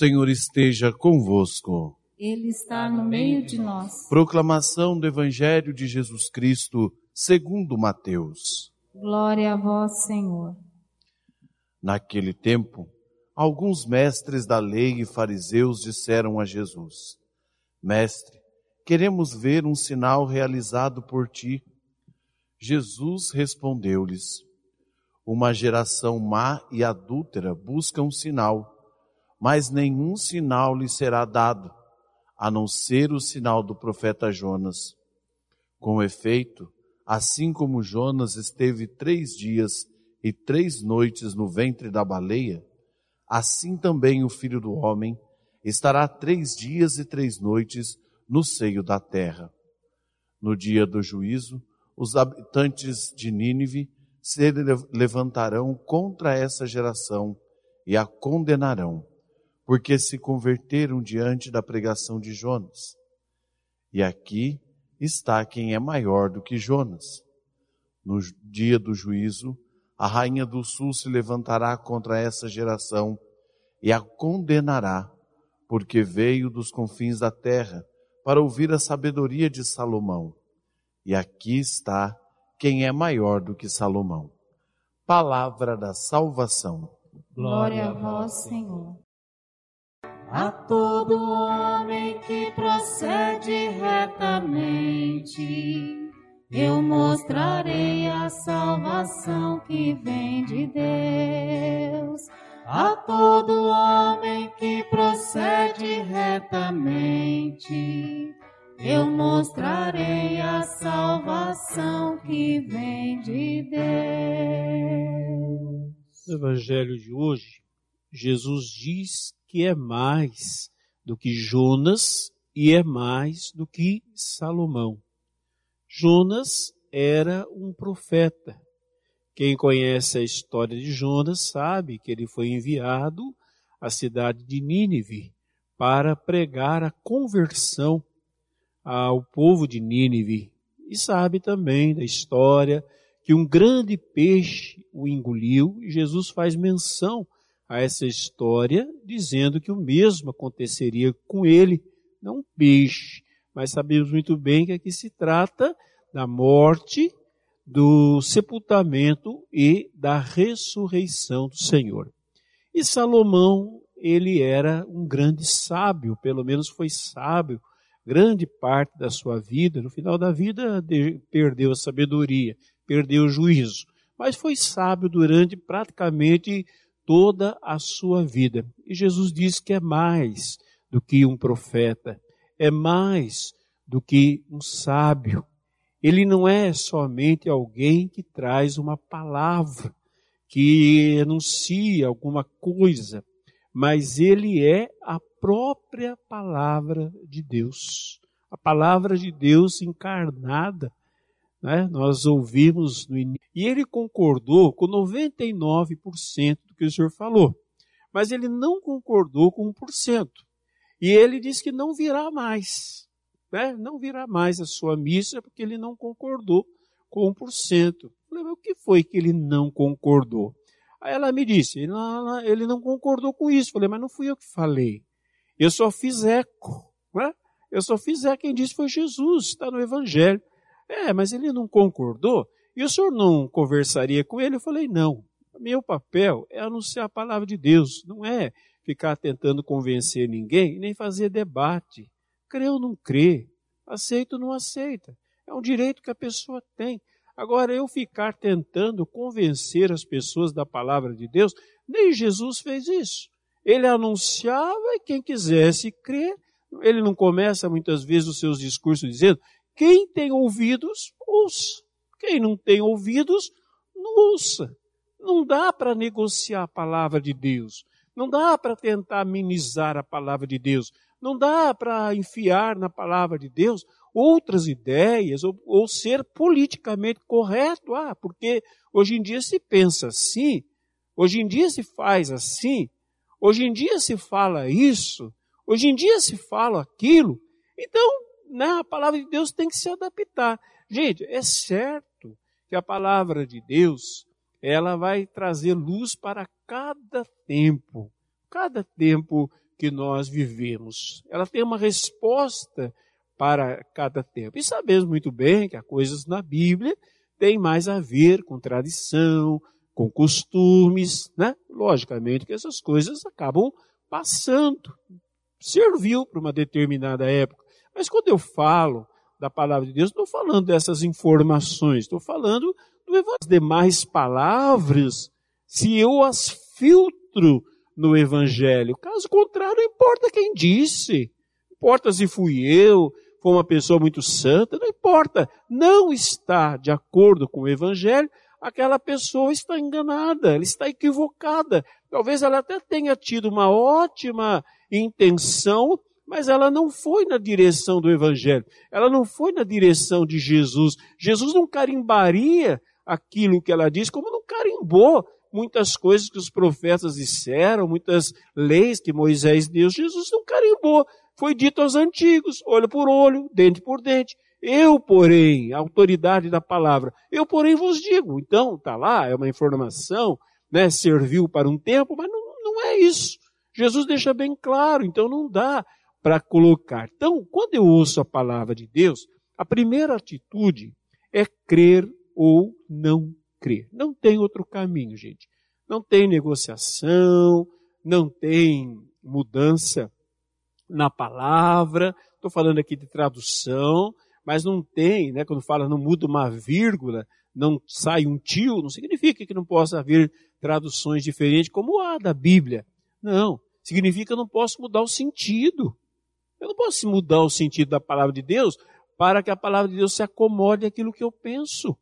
Senhor esteja convosco. Ele está no meio de nós. Proclamação do Evangelho de Jesus Cristo, segundo Mateus. Glória a vós, Senhor. Naquele tempo, alguns mestres da lei e fariseus disseram a Jesus: Mestre, queremos ver um sinal realizado por ti. Jesus respondeu-lhes: Uma geração má e adúltera busca um sinal mas nenhum sinal lhe será dado, a não ser o sinal do profeta Jonas. Com efeito, assim como Jonas esteve três dias e três noites no ventre da baleia, assim também o filho do homem estará três dias e três noites no seio da terra. No dia do juízo, os habitantes de Nínive se levantarão contra essa geração e a condenarão porque se converteram diante da pregação de Jonas. E aqui está quem é maior do que Jonas. No dia do juízo, a rainha do sul se levantará contra essa geração e a condenará, porque veio dos confins da terra para ouvir a sabedoria de Salomão. E aqui está quem é maior do que Salomão. Palavra da salvação. Glória a vós, Senhor. A todo homem que procede retamente, eu mostrarei a salvação que vem de Deus. A todo homem que procede retamente, eu mostrarei a salvação que vem de Deus. No Evangelho de hoje, Jesus diz que é mais do que Jonas e é mais do que Salomão. Jonas era um profeta. Quem conhece a história de Jonas sabe que ele foi enviado à cidade de Nínive para pregar a conversão ao povo de Nínive. E sabe também da história que um grande peixe o engoliu e Jesus faz menção a essa história, dizendo que o mesmo aconteceria com ele, não um peixe. Mas sabemos muito bem que aqui se trata da morte, do sepultamento e da ressurreição do Senhor. E Salomão, ele era um grande sábio, pelo menos foi sábio, grande parte da sua vida. No final da vida, perdeu a sabedoria, perdeu o juízo, mas foi sábio durante praticamente toda a sua vida. E Jesus diz que é mais do que um profeta, é mais do que um sábio. Ele não é somente alguém que traz uma palavra, que anuncia alguma coisa, mas ele é a própria palavra de Deus. A palavra de Deus encarnada né? Nós ouvimos no início. E ele concordou com 99% do que o senhor falou. Mas ele não concordou com 1%. E ele disse que não virá mais. Né? Não virá mais a sua missa porque ele não concordou com 1%. Eu falei, mas o que foi que ele não concordou? Aí ela me disse, ele não, ele não concordou com isso. Falei, mas não fui eu que falei. Eu só fiz eco. Né? Eu só fiz eco. Quem disse foi Jesus, está no Evangelho. É, mas ele não concordou. E o senhor não conversaria com ele? Eu falei, não. Meu papel é anunciar a palavra de Deus, não é ficar tentando convencer ninguém, nem fazer debate. Crê ou não crê, aceita ou não aceita. É um direito que a pessoa tem. Agora, eu ficar tentando convencer as pessoas da palavra de Deus, nem Jesus fez isso. Ele anunciava e quem quisesse crer, ele não começa muitas vezes os seus discursos dizendo: quem tem ouvidos, ouça. Quem não tem ouvidos, não ouça. Não dá para negociar a palavra de Deus. Não dá para tentar minimizar a palavra de Deus. Não dá para enfiar na palavra de Deus outras ideias ou, ou, ser politicamente correto. Ah, porque hoje em dia se pensa assim, hoje em dia se faz assim, hoje em dia se fala isso, hoje em dia se fala aquilo. Então, né, a palavra de Deus tem que se adaptar. Gente, é certo que a palavra de Deus, ela vai trazer luz para cada tempo. Cada tempo que nós vivemos. Ela tem uma resposta para cada tempo. E sabemos muito bem que há coisas na Bíblia têm mais a ver com tradição, com costumes, né? Logicamente que essas coisas acabam passando. Serviu para uma determinada época. Mas quando eu falo da palavra de Deus, estou falando dessas informações, estou falando das demais palavras, se eu as filtro no Evangelho. Caso contrário, não importa quem disse, não importa se fui eu, foi uma pessoa muito santa, não importa, não está de acordo com o Evangelho, aquela pessoa está enganada, ela está equivocada. Talvez ela até tenha tido uma ótima intenção, mas ela não foi na direção do Evangelho, ela não foi na direção de Jesus. Jesus não carimbaria aquilo que ela diz, como não carimbou muitas coisas que os profetas disseram, muitas leis que Moisés deu. Jesus não carimbou. Foi dito aos antigos, olho por olho, dente por dente. Eu, porém, a autoridade da palavra, eu, porém, vos digo. Então, está lá, é uma informação, né, serviu para um tempo, mas não, não é isso. Jesus deixa bem claro, então não dá para colocar. Então, quando eu ouço a palavra de Deus, a primeira atitude é crer ou não crer. Não tem outro caminho, gente. Não tem negociação, não tem mudança na palavra, estou falando aqui de tradução, mas não tem, né, quando fala não muda uma vírgula, não sai um tio, não significa que não possa haver traduções diferentes como a da Bíblia. Não, significa que eu não posso mudar o sentido. Eu não posso mudar o sentido da palavra de Deus para que a palavra de Deus se acomode àquilo que eu penso.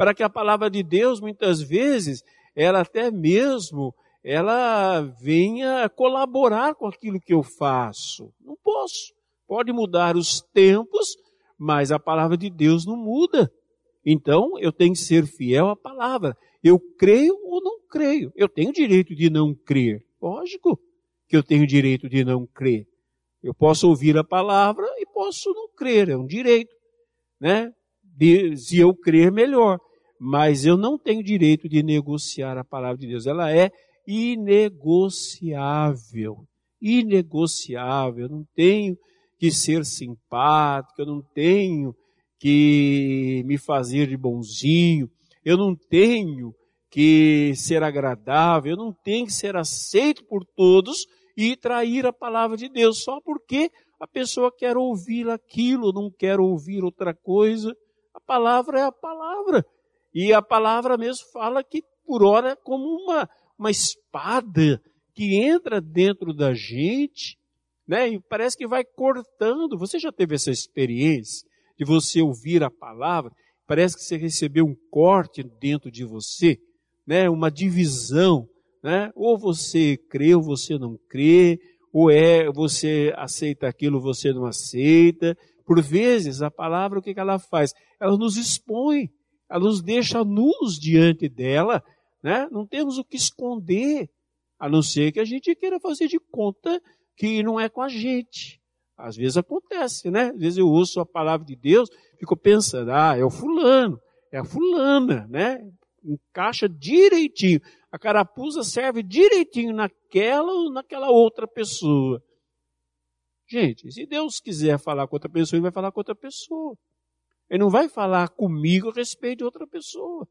Para que a palavra de Deus, muitas vezes, ela até mesmo ela venha colaborar com aquilo que eu faço. Não posso. Pode mudar os tempos, mas a palavra de Deus não muda. Então, eu tenho que ser fiel à palavra. Eu creio ou não creio. Eu tenho direito de não crer. Lógico que eu tenho direito de não crer. Eu posso ouvir a palavra e posso não crer, é um direito, né? De, se eu crer, melhor. Mas eu não tenho direito de negociar a palavra de Deus. Ela é inegociável. Inegociável. Eu não tenho que ser simpático, eu não tenho que me fazer de bonzinho, eu não tenho que ser agradável, eu não tenho que ser aceito por todos e trair a palavra de Deus só porque a pessoa quer ouvir aquilo, não quer ouvir outra coisa. A palavra é a palavra. E a palavra mesmo fala que por hora é como uma uma espada que entra dentro da gente, né? E parece que vai cortando. Você já teve essa experiência de você ouvir a palavra? Parece que você recebeu um corte dentro de você, né? Uma divisão, né? Ou você crê ou você não crê, ou é você aceita aquilo, você não aceita. Por vezes a palavra o que ela faz? Ela nos expõe, ela nos deixa nus diante dela né? Não temos o que esconder, a não ser que a gente queira fazer de conta que não é com a gente. Às vezes acontece, né? Às vezes eu ouço a palavra de Deus, fico pensando, ah, é o fulano, é a fulana, né? Encaixa direitinho. A carapuça serve direitinho naquela ou naquela outra pessoa. Gente, se Deus quiser falar com outra pessoa, ele vai falar com outra pessoa. Ele não vai falar comigo a respeito de outra pessoa.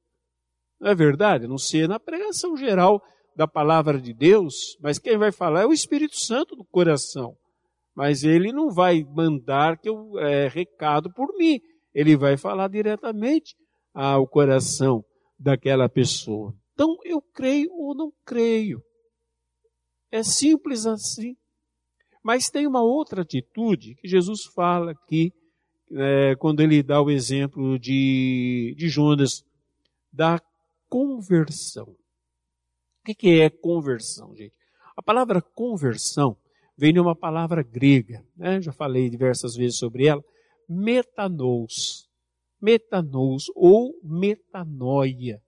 Não é verdade? Não sei na pregação geral da palavra de Deus, mas quem vai falar é o Espírito Santo do coração. Mas ele não vai mandar que eu é, recado por mim. Ele vai falar diretamente ao coração daquela pessoa. Então eu creio ou não creio. É simples assim. Mas tem uma outra atitude que Jesus fala aqui, é, quando ele dá o exemplo de, de Jonas, da conversão. O que é conversão, gente? A palavra conversão vem de uma palavra grega, né? já falei diversas vezes sobre ela, metanous. Metanous ou metanoia.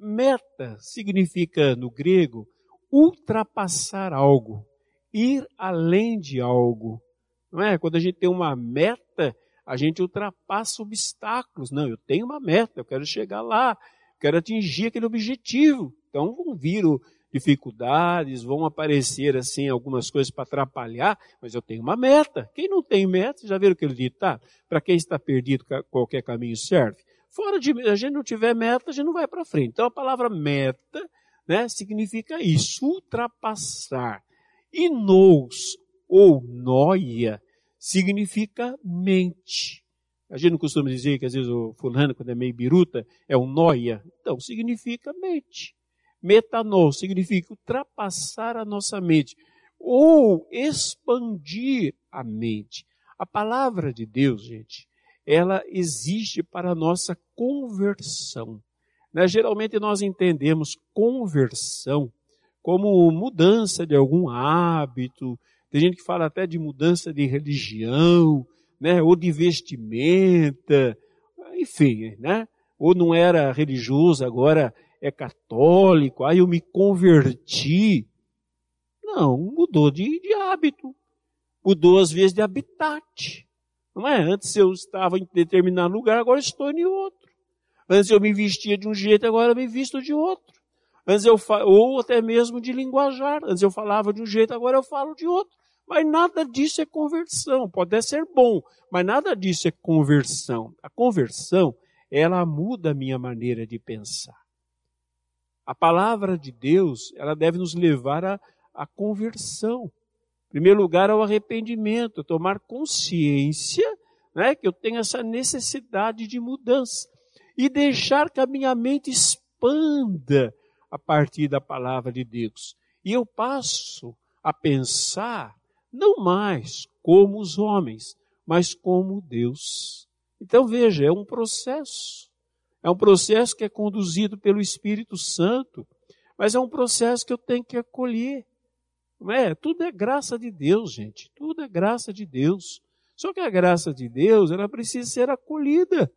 Meta significa no grego ultrapassar algo, ir além de algo. Não é? Quando a gente tem uma meta, a gente ultrapassa obstáculos. Não, eu tenho uma meta, eu quero chegar lá, quero atingir aquele objetivo. Então vão vir dificuldades, vão aparecer assim algumas coisas para atrapalhar, mas eu tenho uma meta. Quem não tem meta, já viram aquele ditado? Para quem está perdido, qualquer caminho serve. Fora de a gente não tiver meta, a gente não vai para frente. Então a palavra meta, né, significa isso, ultrapassar. E nous ou noia significa mente. A gente não costuma dizer que às vezes o fulano, quando é meio biruta, é um noia. Então, significa mente. Metanol significa ultrapassar a nossa mente ou expandir a mente. A palavra de Deus, gente, ela existe para a nossa conversão. Né? Geralmente nós entendemos conversão como mudança de algum hábito, tem gente que fala até de mudança de religião, né? ou de vestimenta, enfim, né? ou não era religioso, agora é católico, aí eu me converti. Não, mudou de, de hábito, mudou às vezes de habitat. Não é? Antes eu estava em determinado lugar, agora estou em outro. Antes eu me vestia de um jeito, agora eu me visto de outro. Antes eu ou até mesmo de linguajar. Antes eu falava de um jeito, agora eu falo de outro. Mas nada disso é conversão. Pode até ser bom, mas nada disso é conversão. A conversão, ela muda a minha maneira de pensar. A palavra de Deus, ela deve nos levar à, à conversão. Em primeiro lugar, ao arrependimento, tomar consciência né, que eu tenho essa necessidade de mudança e deixar que a minha mente expanda a partir da palavra de Deus. E eu passo a pensar não mais como os homens, mas como Deus. Então veja, é um processo. É um processo que é conduzido pelo Espírito Santo, mas é um processo que eu tenho que acolher. Não é? Tudo é graça de Deus, gente. Tudo é graça de Deus. Só que a graça de Deus, ela precisa ser acolhida.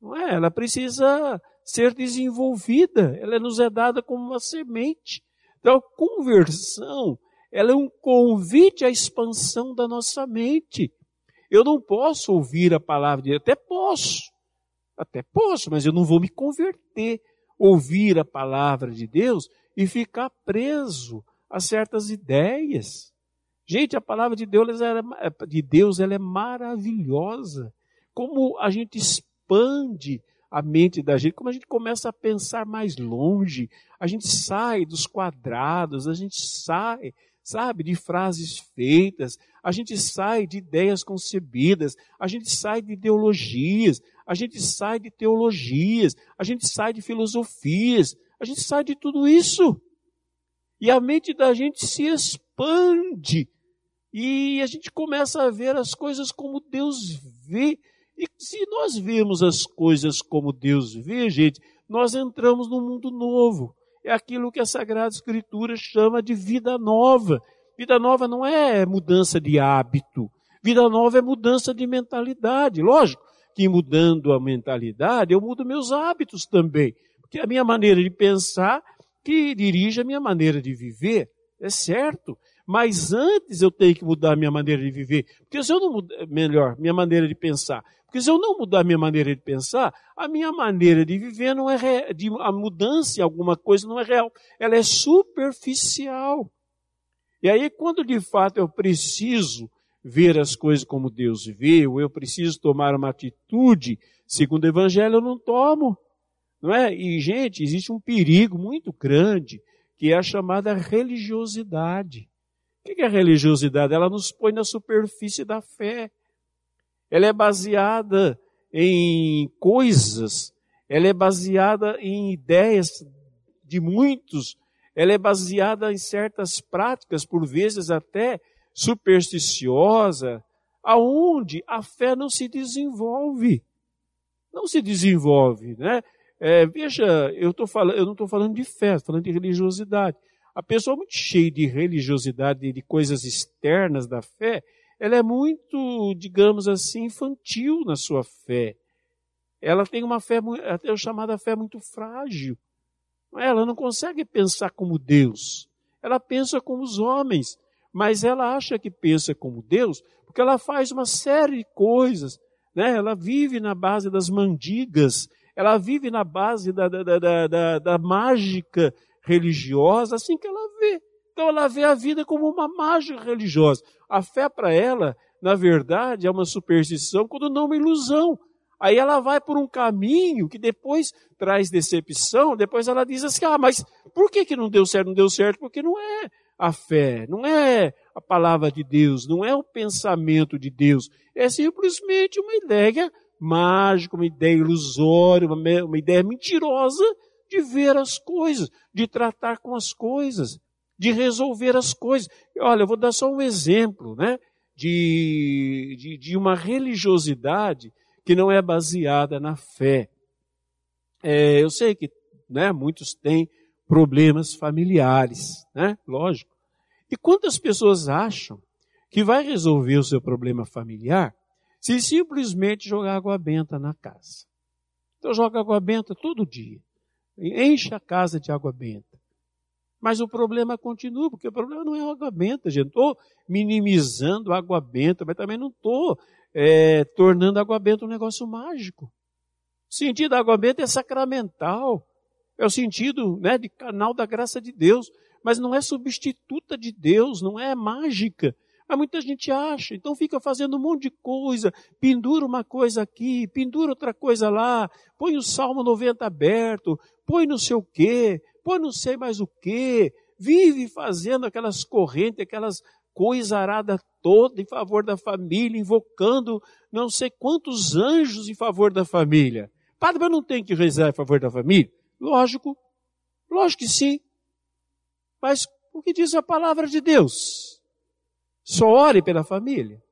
Não é? Ela precisa ser desenvolvida. Ela nos é dada como uma semente. Então, a conversão, ela é um convite à expansão da nossa mente. Eu não posso ouvir a palavra de Deus, até posso. Até posso, mas eu não vou me converter. Ouvir a palavra de Deus e ficar preso a certas ideias. Gente, a palavra de Deus, ela é, de Deus ela é maravilhosa. Como a gente expande a mente da gente, como a gente começa a pensar mais longe, a gente sai dos quadrados, a gente sai, sabe, de frases feitas, a gente sai de ideias concebidas, a gente sai de ideologias, a gente sai de teologias, a gente sai de filosofias, a gente sai de tudo isso. E a mente da gente se expande. E a gente começa a ver as coisas como Deus vê. E se nós vemos as coisas como Deus vê, gente, nós entramos num mundo novo. É aquilo que a Sagrada Escritura chama de vida nova. Vida nova não é mudança de hábito. Vida nova é mudança de mentalidade. Lógico que mudando a mentalidade, eu mudo meus hábitos também. Porque a minha maneira de pensar que dirige a minha maneira de viver. É certo. Mas antes eu tenho que mudar minha maneira de viver. Porque se eu não mudar, melhor, minha maneira de pensar. Porque se eu não mudar minha maneira de pensar, a minha maneira de viver não é de a mudança em alguma coisa não é real. Ela é superficial. E aí, quando de fato eu preciso ver as coisas como Deus vê, ou eu preciso tomar uma atitude segundo o Evangelho, eu não tomo. Não é? E, gente, existe um perigo muito grande que é a chamada religiosidade. O que é religiosidade? Ela nos põe na superfície da fé. Ela é baseada em coisas, ela é baseada em ideias de muitos, ela é baseada em certas práticas, por vezes até supersticiosa, aonde a fé não se desenvolve. Não se desenvolve, né? É, veja, eu, tô falando, eu não estou falando de fé, estou falando de religiosidade. A pessoa muito cheia de religiosidade, de coisas externas da fé, ela é muito, digamos assim, infantil na sua fé. Ela tem uma fé, até chamada fé muito frágil. Ela não consegue pensar como Deus. Ela pensa como os homens. Mas ela acha que pensa como Deus porque ela faz uma série de coisas. Né? Ela vive na base das mandigas ela vive na base da, da, da, da, da mágica religiosa, assim que ela vê. Então ela vê a vida como uma mágica religiosa. A fé para ela, na verdade, é uma superstição quando não uma ilusão. Aí ela vai por um caminho que depois traz decepção, depois ela diz assim, ah, mas por que, que não deu certo? Não deu certo porque não é a fé, não é a palavra de Deus, não é o pensamento de Deus, é simplesmente uma ideia mágica, uma ideia ilusória, uma, uma ideia mentirosa de ver as coisas, de tratar com as coisas, de resolver as coisas. Olha, eu vou dar só um exemplo, né? De, de, de uma religiosidade que não é baseada na fé. É, eu sei que né, muitos têm problemas familiares, né? Lógico. E quantas pessoas acham que vai resolver o seu problema familiar se simplesmente jogar água benta na casa? Então joga água benta todo dia. Enche a casa de água benta. Mas o problema continua, porque o problema não é água benta, gente. Estou minimizando a água benta, mas também não estou é, tornando a água benta um negócio mágico. O sentido da água benta é sacramental. É o sentido né, de canal da graça de Deus. Mas não é substituta de Deus, não é mágica. Mas muita gente acha, então fica fazendo um monte de coisa, pendura uma coisa aqui, pendura outra coisa lá, põe o Salmo 90 aberto, põe não sei o quê, põe não sei mais o quê, vive fazendo aquelas correntes, aquelas coisarada toda em favor da família, invocando não sei quantos anjos em favor da família. Padre, mas não tem que rezar em favor da família? Lógico, lógico que sim. Mas o que diz a palavra de Deus? Só ore pela família.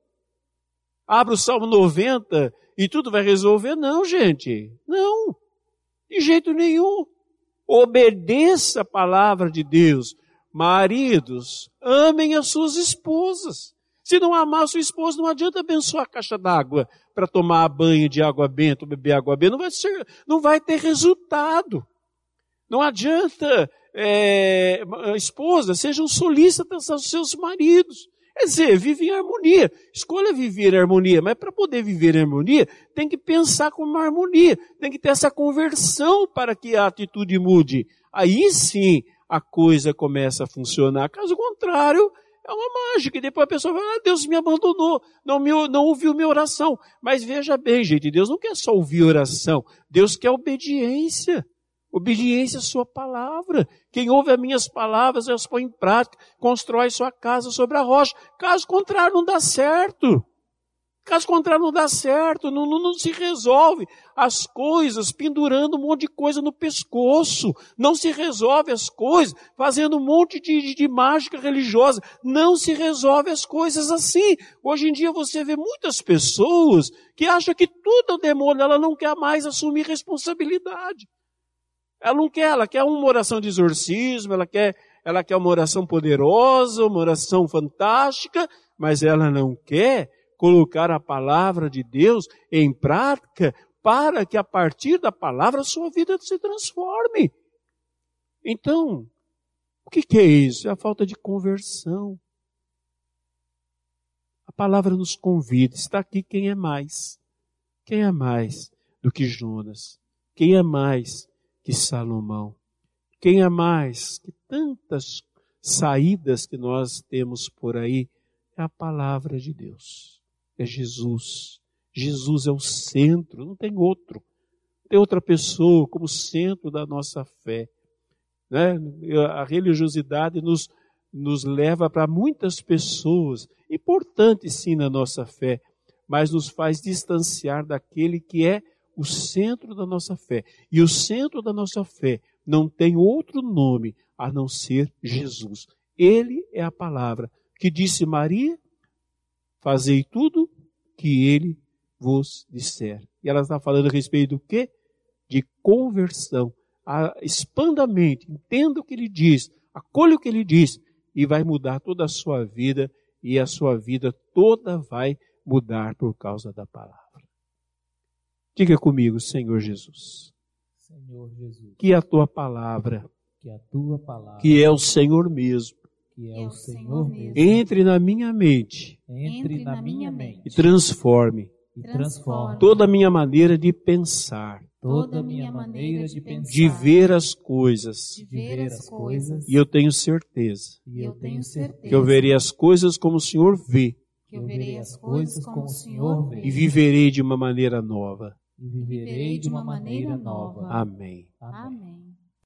Abra o Salmo 90 e tudo vai resolver. Não, gente. Não. De jeito nenhum. Obedeça a palavra de Deus. Maridos, amem as suas esposas. Se não amar a sua esposa, não adianta abençoar a caixa d'água para tomar banho de água benta, beber água benta. Não vai, ser, não vai ter resultado. Não adianta, é, esposa, sejam solícitas aos seus maridos. Quer dizer, vive em harmonia. Escolha viver em harmonia, mas para poder viver em harmonia, tem que pensar com uma harmonia, tem que ter essa conversão para que a atitude mude. Aí sim a coisa começa a funcionar. Caso contrário, é uma mágica. E depois a pessoa vai, ah, Deus me abandonou, não, me, não ouviu minha oração. Mas veja bem, gente, Deus não quer só ouvir oração, Deus quer obediência. Obediência à sua palavra. Quem ouve as minhas palavras as põe em prática, constrói sua casa sobre a rocha. Caso contrário, não dá certo. Caso contrário, não dá certo, não, não, não, se resolve as coisas pendurando um monte de coisa no pescoço. Não se resolve as coisas fazendo um monte de, de, de, mágica religiosa. Não se resolve as coisas assim. Hoje em dia você vê muitas pessoas que acham que tudo é o demônio, ela não quer mais assumir responsabilidade. Ela não quer, ela quer uma oração de exorcismo, ela quer, ela quer uma oração poderosa, uma oração fantástica, mas ela não quer colocar a palavra de Deus em prática para que a partir da palavra a sua vida se transforme. Então, o que, que é isso? É a falta de conversão. A palavra nos convida. Está aqui quem é mais. Quem é mais do que Jonas? Quem é mais que Salomão? Quem é mais que tantas saídas que nós temos por aí? É a palavra de Deus. É Jesus. Jesus é o centro, não tem outro. Não tem outra pessoa como centro da nossa fé. Né? A religiosidade nos, nos leva para muitas pessoas, importante sim na nossa fé, mas nos faz distanciar daquele que é o centro da nossa fé. E o centro da nossa fé não tem outro nome a não ser Jesus. Ele é a palavra que disse Maria: Fazei tudo que ele vos disser. E ela está falando a respeito do quê? De conversão. A, expanda a mente, entenda o que ele diz, acolha o que ele diz, e vai mudar toda a sua vida, e a sua vida toda vai mudar por causa da palavra. Diga comigo, Senhor Jesus. Senhor Jesus. Que a tua palavra, que a tua palavra, que é o Senhor mesmo, que é, é o Senhor mesmo, entre na minha mente, entre na minha mente. E transforme, e transforme. Toda a minha maneira de pensar, toda a minha maneira de pensar, de ver as coisas. de ver as coisas, E eu tenho certeza e eu tenho certeza que eu verei as coisas como o Senhor vê. Que eu verei as coisas como o Senhor vê. E viverei de uma maneira nova. E viverei de uma maneira nova. Amém. Amém. Amém.